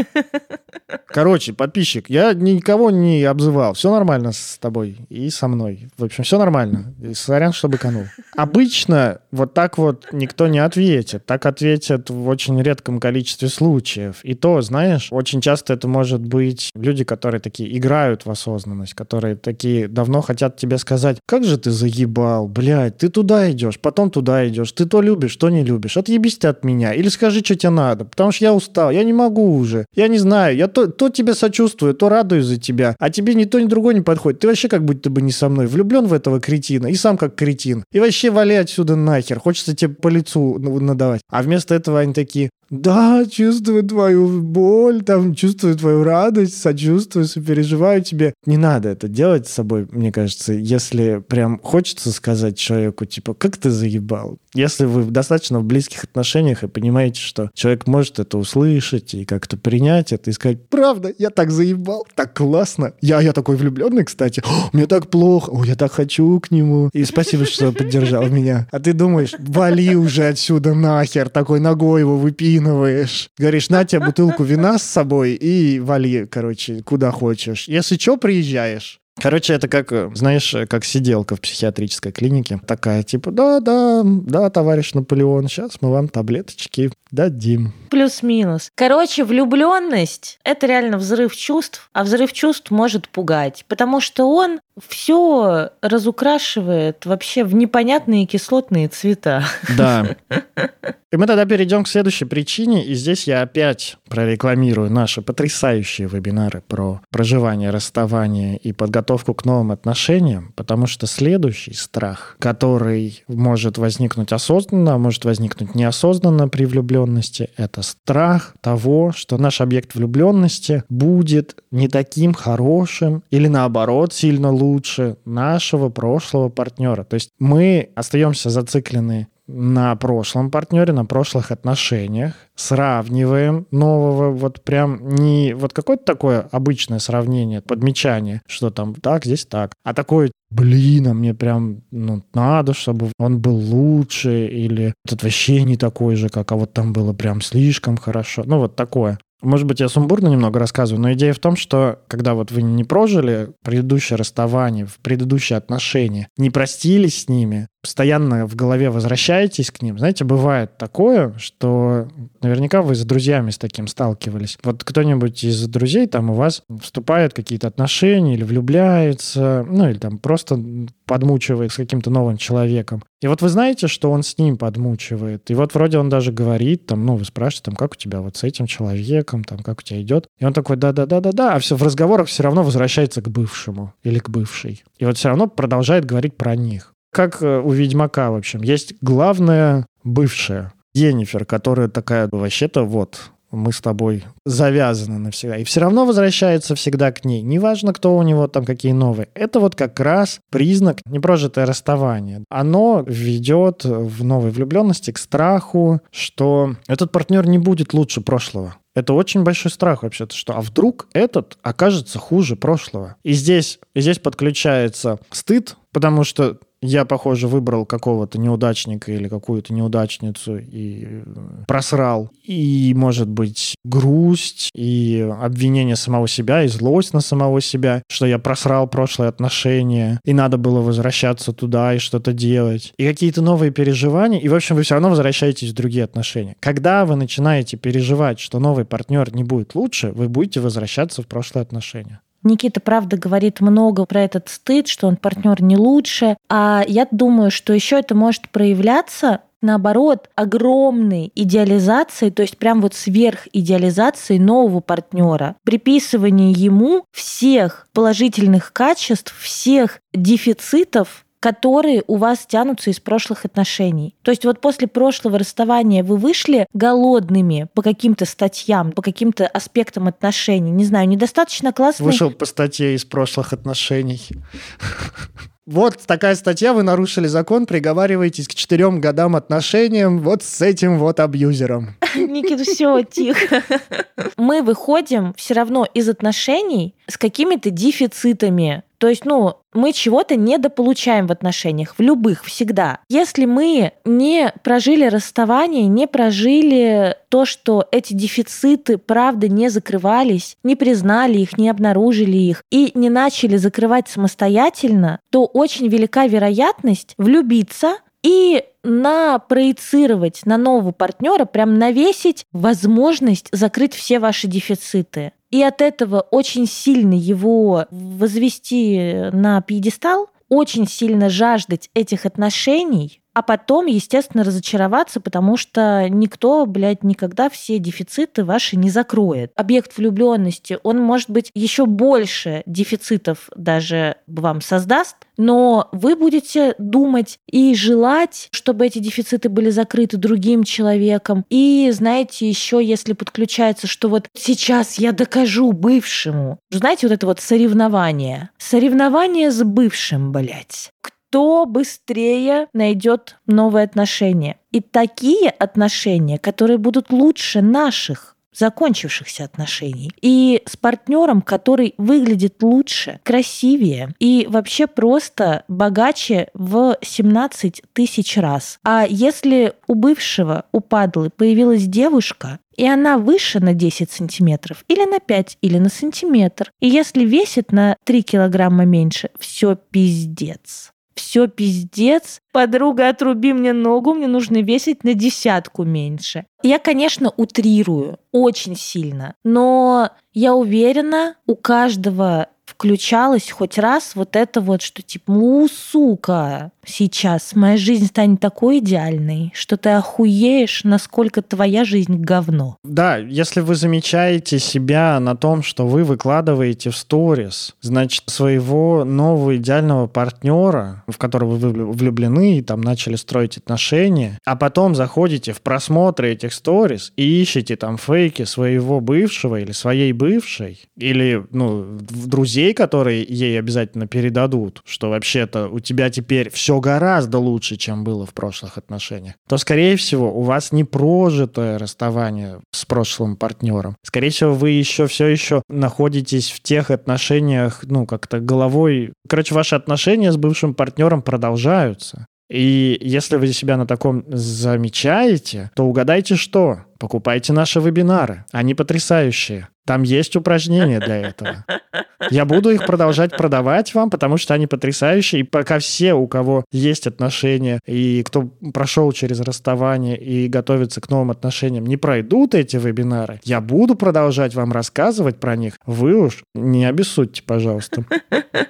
Короче, подписчик, я никого не обзывал. Все нормально с тобой и со мной. В общем, все нормально. И сорян, что быканул. Обычно вот так вот никто не ответит. Так ответят в очень редком количестве случаев. И то, знаешь, очень часто это может быть люди, которые такие играют в осознанность, которые такие давно хотят тебе сказать, как же ты заебал, блядь, ты туда идешь, потом туда идешь, ты то любишь, то не любишь, отъебись ты от меня, или скажи, что тебе надо, потому что я устал, я не могу уже, я не знаю, я то, то тебе сочувствую, то радуюсь за тебя, а тебе ни то, ни другое не подходит, ты вообще как будто бы не со мной, влюблен в этого кретина, и сам как кретин, и вообще вали отсюда нахер, хочется тебе по лицу надавать, а вместо этого они такие, да, чувствую твою боль, там, чувствую твою радость, сочувствую, сопереживаю тебе. Не надо это делать с собой, мне кажется, если прям хочется сказать человеку, типа, как ты заебал. Если вы достаточно в близких отношениях и понимаете, что человек может это услышать и как-то принять это и сказать, правда, я так заебал, так классно. Я, я такой влюбленный, кстати. О, мне так плохо, о, я так хочу к нему. И спасибо, что поддержал меня. А ты думаешь, вали уже отсюда нахер, такой ногой его выпи закинываешь. Говоришь, на тебе бутылку вина с собой и вали, короче, куда хочешь. Если что, приезжаешь. Короче, это как, э, знаешь, как сиделка в психиатрической клинике. Такая, типа, да-да, да, товарищ Наполеон, сейчас мы вам таблеточки дадим. Плюс-минус. Короче, влюбленность — это реально взрыв чувств, а взрыв чувств может пугать, потому что он все разукрашивает вообще в непонятные кислотные цвета. Да. И мы тогда перейдем к следующей причине, и здесь я опять прорекламирую наши потрясающие вебинары про проживание, расставание и подготовку к новым отношениям, потому что следующий страх, который может возникнуть осознанно, а может возникнуть неосознанно при влюбленности, это страх того, что наш объект влюбленности будет не таким хорошим или наоборот сильно лучше нашего прошлого партнера. То есть мы остаемся зациклены на прошлом партнере, на прошлых отношениях, сравниваем нового, вот прям не вот какое-то такое обычное сравнение, подмечание, что там так, здесь так, а такое, блин, а мне прям ну, надо, чтобы он был лучше, или этот вообще не такой же, как, а вот там было прям слишком хорошо, ну вот такое. Может быть, я сумбурно немного рассказываю, но идея в том, что когда вот вы не прожили предыдущее расставание, в предыдущие отношения, не простились с ними, постоянно в голове возвращаетесь к ним. Знаете, бывает такое, что наверняка вы с друзьями с таким сталкивались. Вот кто-нибудь из друзей там у вас вступает в какие-то отношения или влюбляется, ну или там просто подмучивает с каким-то новым человеком. И вот вы знаете, что он с ним подмучивает. И вот вроде он даже говорит, там, ну, вы спрашиваете, там, как у тебя вот с этим человеком, там, как у тебя идет. И он такой, да-да-да-да-да, а все в разговорах все равно возвращается к бывшему или к бывшей. И вот все равно продолжает говорить про них. Как э, у Ведьмака, в общем. Есть главная бывшая, Енифер, которая такая, вообще-то вот, мы с тобой завязаны навсегда. И все равно возвращается всегда к ней. Неважно, кто у него там какие новые. Это вот как раз признак непрожитое расставание. Оно ведет в новой влюбленности к страху, что этот партнер не будет лучше прошлого. Это очень большой страх вообще-то, что а вдруг этот окажется хуже прошлого. И здесь, и здесь подключается стыд, потому что я, похоже, выбрал какого-то неудачника или какую-то неудачницу и э, просрал. И, может быть, грусть и обвинение самого себя, и злость на самого себя, что я просрал прошлые отношения, и надо было возвращаться туда и что-то делать. И какие-то новые переживания, и, в общем, вы все равно возвращаетесь в другие отношения. Когда вы начинаете переживать, что новый партнер не будет лучше, вы будете возвращаться в прошлые отношения. Никита, правда, говорит много про этот стыд, что он партнер не лучше. А я думаю, что еще это может проявляться наоборот, огромной идеализацией, то есть прям вот сверх идеализации нового партнера, приписывание ему всех положительных качеств, всех дефицитов, которые у вас тянутся из прошлых отношений. То есть вот после прошлого расставания вы вышли голодными по каким-то статьям, по каким-то аспектам отношений. Не знаю, недостаточно классно. Вышел по статье из прошлых отношений. Вот такая статья, вы нарушили закон, приговариваетесь к четырем годам отношениям вот с этим вот абьюзером. Никита, все, тихо. Мы выходим все равно из отношений с какими-то дефицитами. То есть, ну, мы чего-то недополучаем в отношениях, в любых, всегда. Если мы не прожили расставание, не прожили то, что эти дефициты, правда, не закрывались, не признали их, не обнаружили их и не начали закрывать самостоятельно, то очень велика вероятность влюбиться и напроецировать на нового партнера, прям навесить возможность закрыть все ваши дефициты. И от этого очень сильно его возвести на пьедестал, очень сильно жаждать этих отношений, а потом, естественно, разочароваться, потому что никто, блядь, никогда все дефициты ваши не закроет. Объект влюбленности, он, может быть, еще больше дефицитов даже вам создаст, но вы будете думать и желать, чтобы эти дефициты были закрыты другим человеком. И, знаете, еще если подключается, что вот сейчас я докажу бывшему. Знаете, вот это вот соревнование. Соревнование с бывшим, блядь кто быстрее найдет новые отношения. И такие отношения, которые будут лучше наших, закончившихся отношений. И с партнером, который выглядит лучше, красивее и вообще просто богаче в 17 тысяч раз. А если у бывшего, у падлы появилась девушка, и она выше на 10 сантиметров, или на 5, или на сантиметр. И если весит на 3 килограмма меньше, все пиздец все пиздец, подруга, отруби мне ногу, мне нужно весить на десятку меньше. Я, конечно, утрирую очень сильно, но я уверена, у каждого включалось хоть раз вот это вот, что типа, ну, сука, сейчас моя жизнь станет такой идеальной, что ты охуеешь, насколько твоя жизнь говно. Да, если вы замечаете себя на том, что вы выкладываете в сторис, значит, своего нового идеального партнера, в которого вы влюблены и там начали строить отношения, а потом заходите в просмотры этих сторис и ищете там фейки своего бывшего или своей бывшей, или, ну, друзей, которые ей обязательно передадут, что вообще-то у тебя теперь все гораздо лучше, чем было в прошлых отношениях, то, скорее всего, у вас не прожитое расставание с прошлым партнером. Скорее всего, вы еще все еще находитесь в тех отношениях, ну, как-то головой... Короче, ваши отношения с бывшим партнером продолжаются. И если вы себя на таком замечаете, то угадайте что? Покупайте наши вебинары. Они потрясающие. Там есть упражнения для этого. Я буду их продолжать продавать вам, потому что они потрясающие. И пока все, у кого есть отношения, и кто прошел через расставание и готовится к новым отношениям, не пройдут эти вебинары, я буду продолжать вам рассказывать про них. Вы уж не обессудьте, пожалуйста.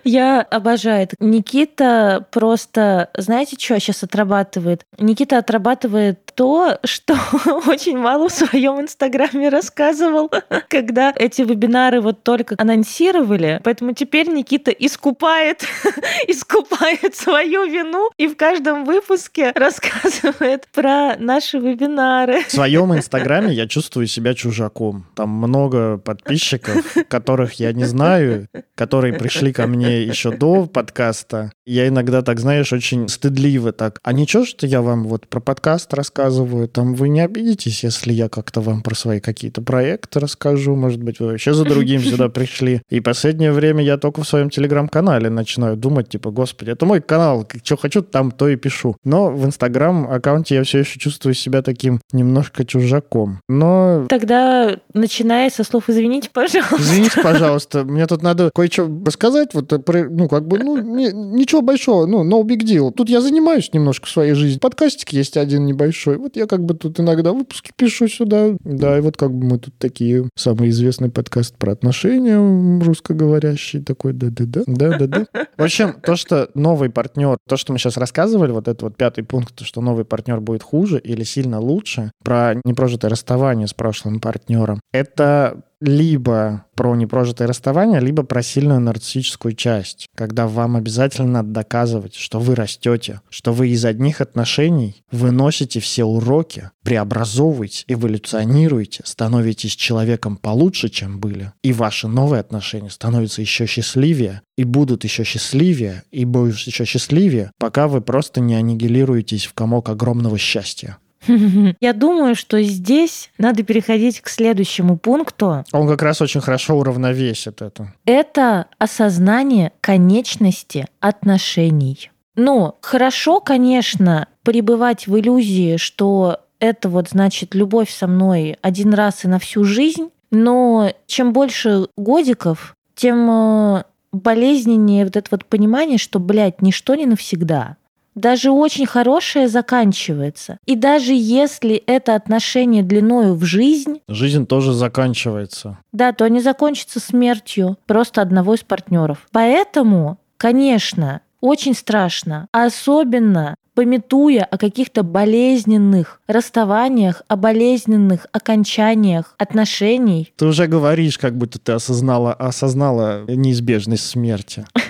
Я обожаю это. Никита просто, знаете, что сейчас отрабатывает? Никита отрабатывает то, что очень мало в своем инстаграме рассказывал, когда эти вебинары вот только анонсировали. Поэтому теперь Никита искупает, искупает свою вину и в каждом выпуске рассказывает про наши вебинары. В своем инстаграме я чувствую себя чужаком. Там много подписчиков, которых я не знаю, которые пришли ко мне еще до подкаста. Я иногда так, знаешь, очень стыдливо так. А ничего, что я вам вот про подкаст рассказываю? Рассказываю, там вы не обидитесь, если я как-то вам про свои какие-то проекты расскажу, может быть, вы вообще за другим сюда пришли. И последнее время я только в своем телеграм-канале начинаю думать, типа, господи, это мой канал, что хочу, там то и пишу. Но в инстаграм-аккаунте я все еще чувствую себя таким немножко чужаком. Но... Тогда, начиная со слов «извините, пожалуйста». Извините, пожалуйста, мне тут надо кое-что рассказать, вот, ну, как бы, ну, ничего большого, ну, no big deal. Тут я занимаюсь немножко своей жизнью. Подкастик есть один небольшой, вот я как бы тут иногда выпуски пишу сюда. Да, и вот как бы мы тут такие... Самый известный подкаст про отношения русскоговорящий такой. Да-да-да. Да-да-да. В общем, то, что новый партнер, то, что мы сейчас рассказывали, вот это вот пятый пункт, что новый партнер будет хуже или сильно лучше, про непрожитое расставание с прошлым партнером, это либо про непрожитое расставание, либо про сильную нарциссическую часть, когда вам обязательно надо доказывать, что вы растете, что вы из одних отношений выносите все уроки, преобразовываете, эволюционируете, становитесь человеком получше, чем были, и ваши новые отношения становятся еще счастливее, и будут еще счастливее, и будут еще счастливее, пока вы просто не аннигилируетесь в комок огромного счастья. Я думаю, что здесь надо переходить к следующему пункту. Он как раз очень хорошо уравновесит это. Это осознание конечности отношений. Ну, хорошо, конечно, пребывать в иллюзии, что это вот значит любовь со мной один раз и на всю жизнь, но чем больше годиков, тем э, болезненнее вот это вот понимание, что, блядь, ничто не навсегда даже очень хорошее заканчивается. И даже если это отношение длиною в жизнь... Жизнь тоже заканчивается. Да, то они закончатся смертью просто одного из партнеров. Поэтому, конечно, очень страшно. Особенно пометуя о каких-то болезненных расставаниях, о болезненных окончаниях отношений. Ты уже говоришь, как будто ты осознала, осознала неизбежность смерти.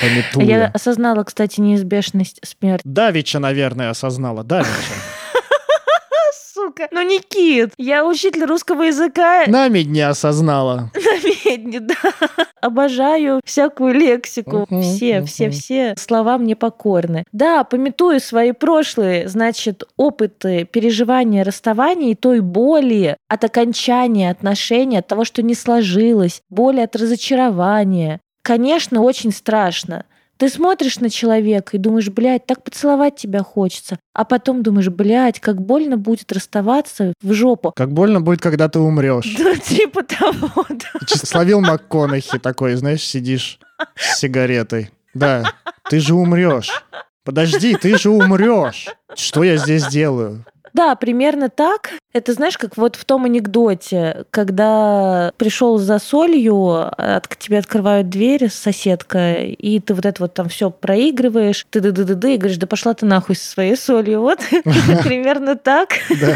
Пометуя. Я осознала, кстати, неизбежность смерти. Давича, наверное, осознала. Давича. сука. Ну, Никит, я учитель русского языка. На не осознала. На медне, да. Обожаю всякую лексику. Все, все, все слова мне покорны. Да, пометую свои прошлые, значит, опыты переживания расставания и той боли от окончания отношений, от того, что не сложилось, боли от разочарования. Конечно, очень страшно. Ты смотришь на человека и думаешь, блядь, так поцеловать тебя хочется. А потом думаешь, блядь, как больно будет расставаться в жопу. Как больно будет, когда ты умрешь. Да, типа того, да. Словил МакКонахи такой, знаешь, сидишь с сигаретой. Да, ты же умрешь. Подожди, ты же умрешь. Что я здесь делаю? Да, примерно так. Это знаешь, как вот в том анекдоте, когда пришел за солью, от, к тебе открывают дверь соседка, и ты вот это вот там все проигрываешь, ты ды ды ды ды и говоришь, да пошла ты нахуй со своей солью. Вот примерно так.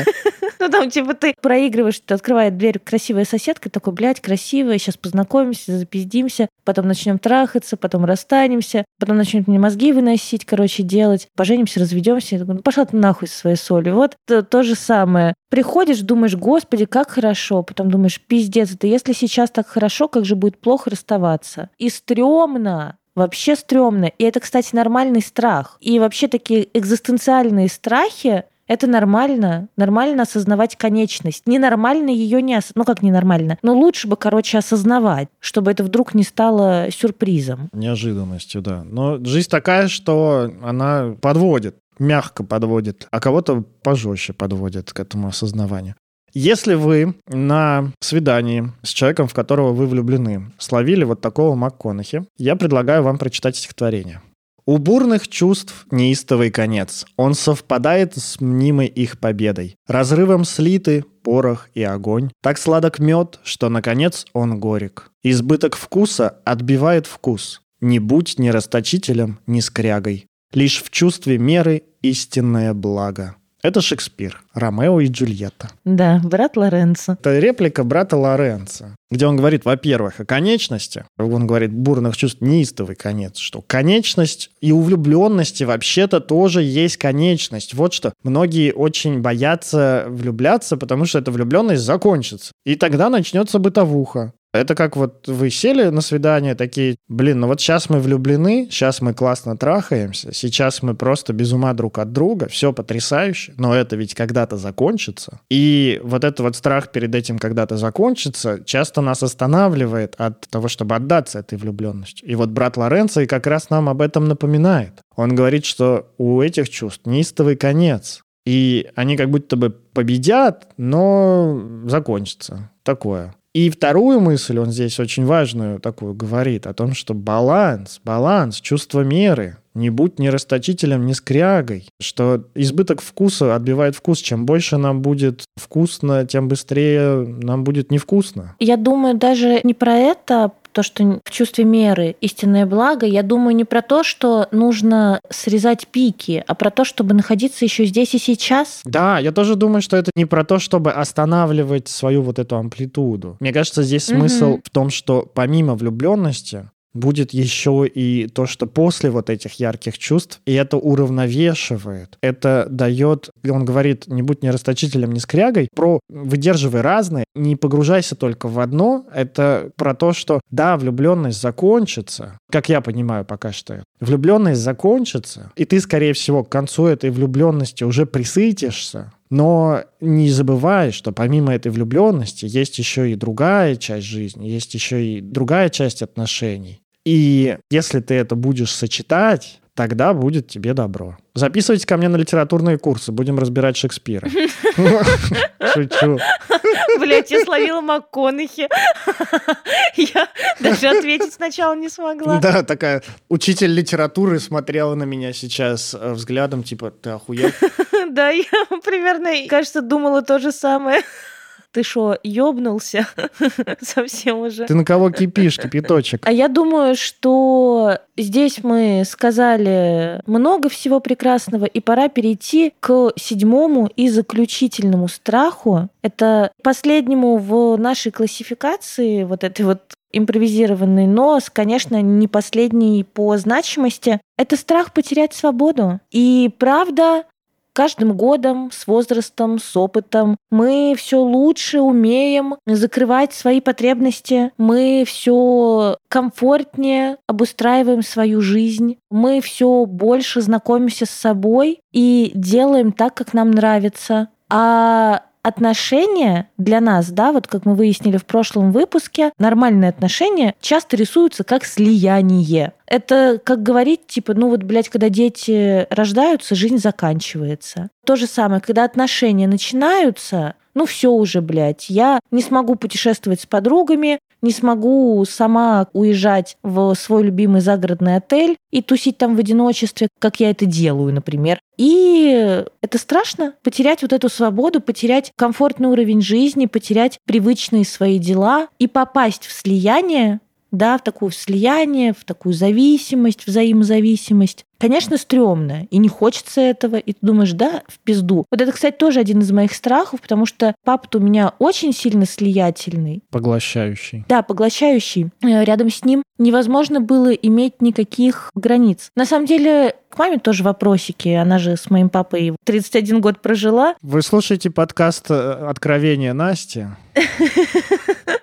Ну там типа ты проигрываешь, ты открывает дверь красивая соседка, такой, блядь, красивая, сейчас познакомимся, запиздимся, потом начнем трахаться, потом расстанемся, потом начнем мне мозги выносить, короче, делать, поженимся, разведемся. Я такой, ну пошла ты нахуй со своей солью. Вот то, же самое. Приходишь, думаешь, господи, как хорошо. Потом думаешь, пиздец, это если сейчас так хорошо, как же будет плохо расставаться. И стрёмно. Вообще стрёмно. И это, кстати, нормальный страх. И вообще такие экзистенциальные страхи, это нормально. Нормально осознавать конечность. Ненормально ее не ос... Ну, как ненормально? Но лучше бы, короче, осознавать, чтобы это вдруг не стало сюрпризом. Неожиданностью, да. Но жизнь такая, что она подводит мягко подводит, а кого-то пожестче подводит к этому осознаванию. Если вы на свидании с человеком, в которого вы влюблены, словили вот такого МакКонахи, я предлагаю вам прочитать стихотворение. У бурных чувств неистовый конец. Он совпадает с мнимой их победой. Разрывом слиты порох и огонь. Так сладок мед, что, наконец, он горек. Избыток вкуса отбивает вкус. Не будь ни расточителем, ни скрягой. Лишь в чувстве меры истинное благо. Это Шекспир, Ромео и Джульетта. Да, брат Лоренцо. Это реплика брата Лоренцо, где он говорит, во-первых, о конечности. Он говорит, бурных чувств неистовый конец, что конечность и у влюбленности вообще-то тоже есть конечность. Вот что многие очень боятся влюбляться, потому что эта влюбленность закончится. И тогда начнется бытовуха. Это как вот вы сели на свидание, такие, блин, ну вот сейчас мы влюблены, сейчас мы классно трахаемся, сейчас мы просто без ума друг от друга, все потрясающе, но это ведь когда-то закончится. И вот этот вот страх перед этим когда-то закончится часто нас останавливает от того, чтобы отдаться этой влюбленности. И вот брат Лоренцо и как раз нам об этом напоминает. Он говорит, что у этих чувств неистовый конец. И они как будто бы победят, но закончится. Такое. И вторую мысль он здесь очень важную такую говорит о том, что баланс, баланс, чувство меры, не будь ни расточителем, ни скрягой, что избыток вкуса отбивает вкус. Чем больше нам будет вкусно, тем быстрее нам будет невкусно. Я думаю, даже не про это, то, что в чувстве меры истинное благо, я думаю не про то, что нужно срезать пики, а про то, чтобы находиться еще здесь и сейчас. Да, я тоже думаю, что это не про то, чтобы останавливать свою вот эту амплитуду. Мне кажется, здесь смысл угу. в том, что помимо влюбленности будет еще и то, что после вот этих ярких чувств, и это уравновешивает, это дает, он говорит, не будь не расточителем, не скрягой, про выдерживай разные, не погружайся только в одно, это про то, что да, влюбленность закончится, как я понимаю пока что, влюбленность закончится, и ты, скорее всего, к концу этой влюбленности уже присытишься, но не забывай, что помимо этой влюбленности есть еще и другая часть жизни, есть еще и другая часть отношений. И если ты это будешь сочетать, тогда будет тебе добро. Записывайте ко мне на литературные курсы, будем разбирать Шекспира. Шучу. Блять, я словила МакКонахи. Я даже ответить сначала не смогла. Да, такая учитель литературы смотрела на меня сейчас э, взглядом, типа, ты охуел? Да, я примерно, кажется, думала то же самое. Ты что, ёбнулся совсем уже? Ты на кого кипишь, кипяточек? А я думаю, что здесь мы сказали много всего прекрасного, и пора перейти к седьмому и заключительному страху. Это последнему в нашей классификации, вот этой вот импровизированный, но, конечно, не последний по значимости. Это страх потерять свободу. И правда, каждым годом, с возрастом, с опытом. Мы все лучше умеем закрывать свои потребности, мы все комфортнее обустраиваем свою жизнь, мы все больше знакомимся с собой и делаем так, как нам нравится. А отношения для нас, да, вот как мы выяснили в прошлом выпуске, нормальные отношения часто рисуются как слияние. Это как говорить, типа, ну вот, блядь, когда дети рождаются, жизнь заканчивается. То же самое, когда отношения начинаются, ну все уже, блядь, я не смогу путешествовать с подругами, не смогу сама уезжать в свой любимый загородный отель и тусить там в одиночестве, как я это делаю, например. И это страшно, потерять вот эту свободу, потерять комфортный уровень жизни, потерять привычные свои дела и попасть в слияние да, в такое слияние, в такую зависимость, взаимозависимость. Конечно, стрёмно, и не хочется этого, и ты думаешь, да, в пизду. Вот это, кстати, тоже один из моих страхов, потому что папа у меня очень сильно слиятельный. Поглощающий. Да, поглощающий. Э, рядом с ним невозможно было иметь никаких границ. На самом деле, к маме тоже вопросики. Она же с моим папой 31 год прожила. Вы слушаете подкаст э, «Откровение Насти».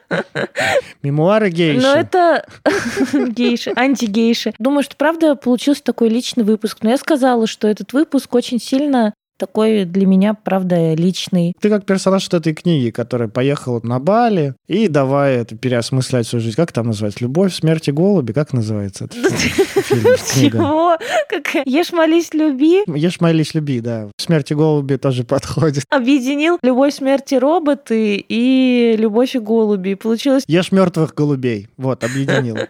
Мемуары гейши. Но это гейши, антигейши. Думаю, что правда получился такой личный выпуск. Но я сказала, что этот выпуск очень сильно такой для меня, правда, личный. Ты как персонаж этой книги, который поехал на Бали и давай это переосмыслять свою жизнь. Как там называется? «Любовь, смерть и голуби»? Как называется это Чего? «Ешь, молись, люби»? «Ешь, молись, люби», да. «Смерть и голуби» тоже подходит. Объединил «Любовь, смерть и роботы» и «Любовь и голуби». Получилось... «Ешь мертвых голубей». Вот, объединил.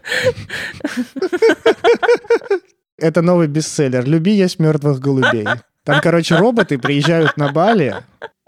Это новый бестселлер. «Люби, есть мертвых голубей». Там, короче, роботы приезжают на Бали,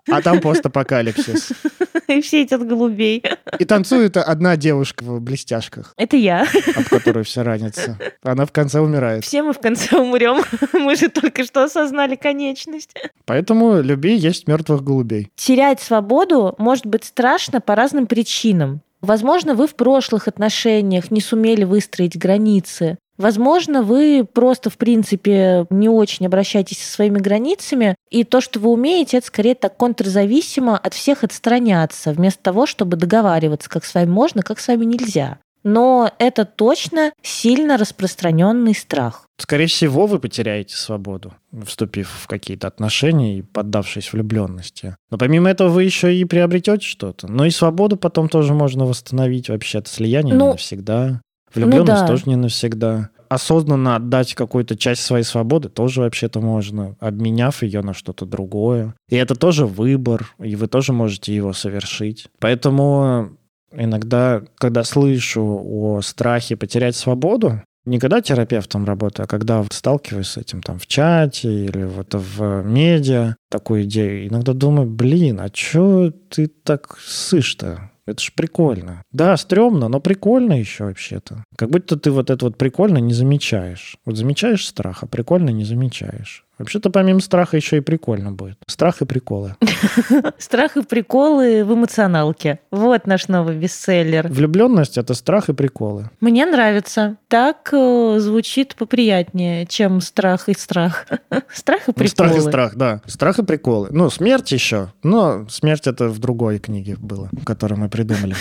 а там постапокалипсис. И все эти голубей. И танцует одна девушка в блестяшках. Это я. Об которой все ранятся. Она в конце умирает. Все мы в конце умрем. Мы же только что осознали конечность. Поэтому люби есть мертвых голубей. Терять свободу может быть страшно по разным причинам. Возможно, вы в прошлых отношениях не сумели выстроить границы. Возможно, вы просто, в принципе, не очень обращаетесь со своими границами, и то, что вы умеете, это скорее так контрзависимо от всех отстраняться, вместо того, чтобы договариваться, как с вами можно, как с вами нельзя. Но это точно сильно распространенный страх. Скорее всего, вы потеряете свободу, вступив в какие-то отношения и поддавшись влюбленности. Но помимо этого вы еще и приобретете что-то. Но и свободу потом тоже можно восстановить вообще от слияния ну, навсегда. Влюбленность ну, да. тоже не навсегда. Осознанно отдать какую-то часть своей свободы тоже вообще-то можно, обменяв ее на что-то другое. И это тоже выбор, и вы тоже можете его совершить. Поэтому иногда, когда слышу о страхе потерять свободу, не когда терапевтом работаю, а когда сталкиваюсь с этим там в чате или вот в медиа, такую идею, иногда думаю, блин, а чё ты так сышь-то? Это ж прикольно. Да, стрёмно, но прикольно еще вообще-то. Как будто ты вот это вот прикольно не замечаешь. Вот замечаешь страх, а прикольно не замечаешь. Вообще-то помимо страха еще и прикольно будет. Страх и приколы. Страх и приколы в эмоционалке. Вот наш новый бестселлер. Влюбленность — это страх и приколы. Мне нравится. Так э, звучит поприятнее, чем страх и страх. Страх и приколы. Ну, страх и страх, да. Страх и приколы. Ну, смерть еще. Но смерть это в другой книге было, которую мы придумали.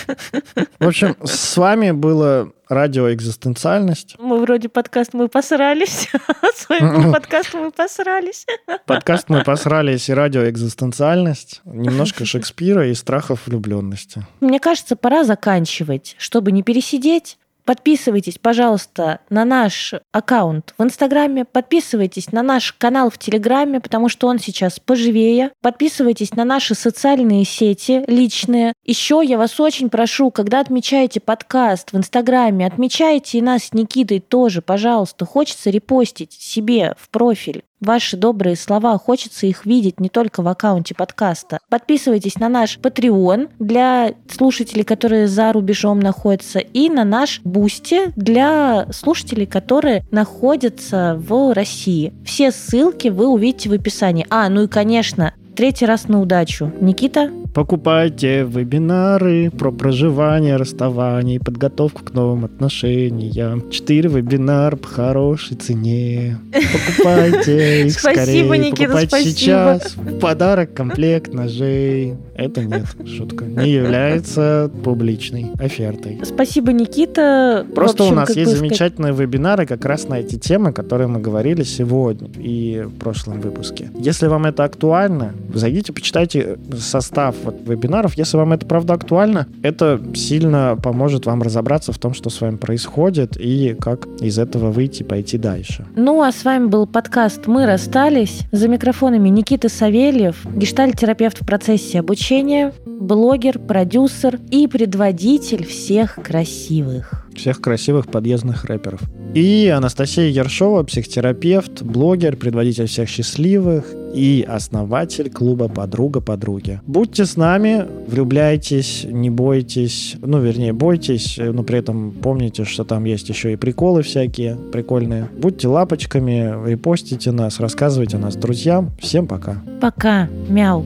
В общем, с вами было радио «Экзистенциальность». Мы вроде подкаст «Мы посрались», с вами подкаст «Мы посрались». Подкаст «Мы посрались» и радио «Экзистенциальность». Немножко Шекспира и страхов влюбленности. Мне кажется, пора заканчивать, чтобы не пересидеть Подписывайтесь, пожалуйста, на наш аккаунт в Инстаграме, подписывайтесь на наш канал в Телеграме, потому что он сейчас поживее. Подписывайтесь на наши социальные сети личные. Еще я вас очень прошу, когда отмечаете подкаст в Инстаграме, отмечайте и нас с Никитой тоже, пожалуйста. Хочется репостить себе в профиль ваши добрые слова. Хочется их видеть не только в аккаунте подкаста. Подписывайтесь на наш Patreon для слушателей, которые за рубежом находятся, и на наш Boosty для слушателей, которые находятся в России. Все ссылки вы увидите в описании. А, ну и, конечно, третий раз на удачу. Никита? Покупайте вебинары про проживание, расставание и подготовку к новым отношениям. Четыре вебинара по хорошей цене. Покупайте их Спасибо, скорее. Никита, Покупайте спасибо. сейчас. В подарок комплект ножей. Это нет, шутка. Не является публичной офертой. Спасибо, Никита. Просто общем, у нас есть сказать, замечательные вебинары как раз на эти темы, которые мы говорили сегодня и в прошлом выпуске. Если вам это актуально, зайдите, почитайте состав вот вебинаров. Если вам это правда актуально, это сильно поможет вам разобраться в том, что с вами происходит и как из этого выйти, пойти дальше. Ну, а с вами был подкаст «Мы расстались». За микрофонами Никита Савельев, гештальт-терапевт в процессе обучения, блогер, продюсер и предводитель всех красивых. Всех красивых подъездных рэперов. И Анастасия Ершова, психотерапевт, блогер, предводитель всех счастливых и основатель клуба «Подруга подруги». Будьте с нами, влюбляйтесь, не бойтесь, ну, вернее, бойтесь, но при этом помните, что там есть еще и приколы всякие прикольные. Будьте лапочками, репостите нас, рассказывайте нас друзьям. Всем пока. Пока. Мяу.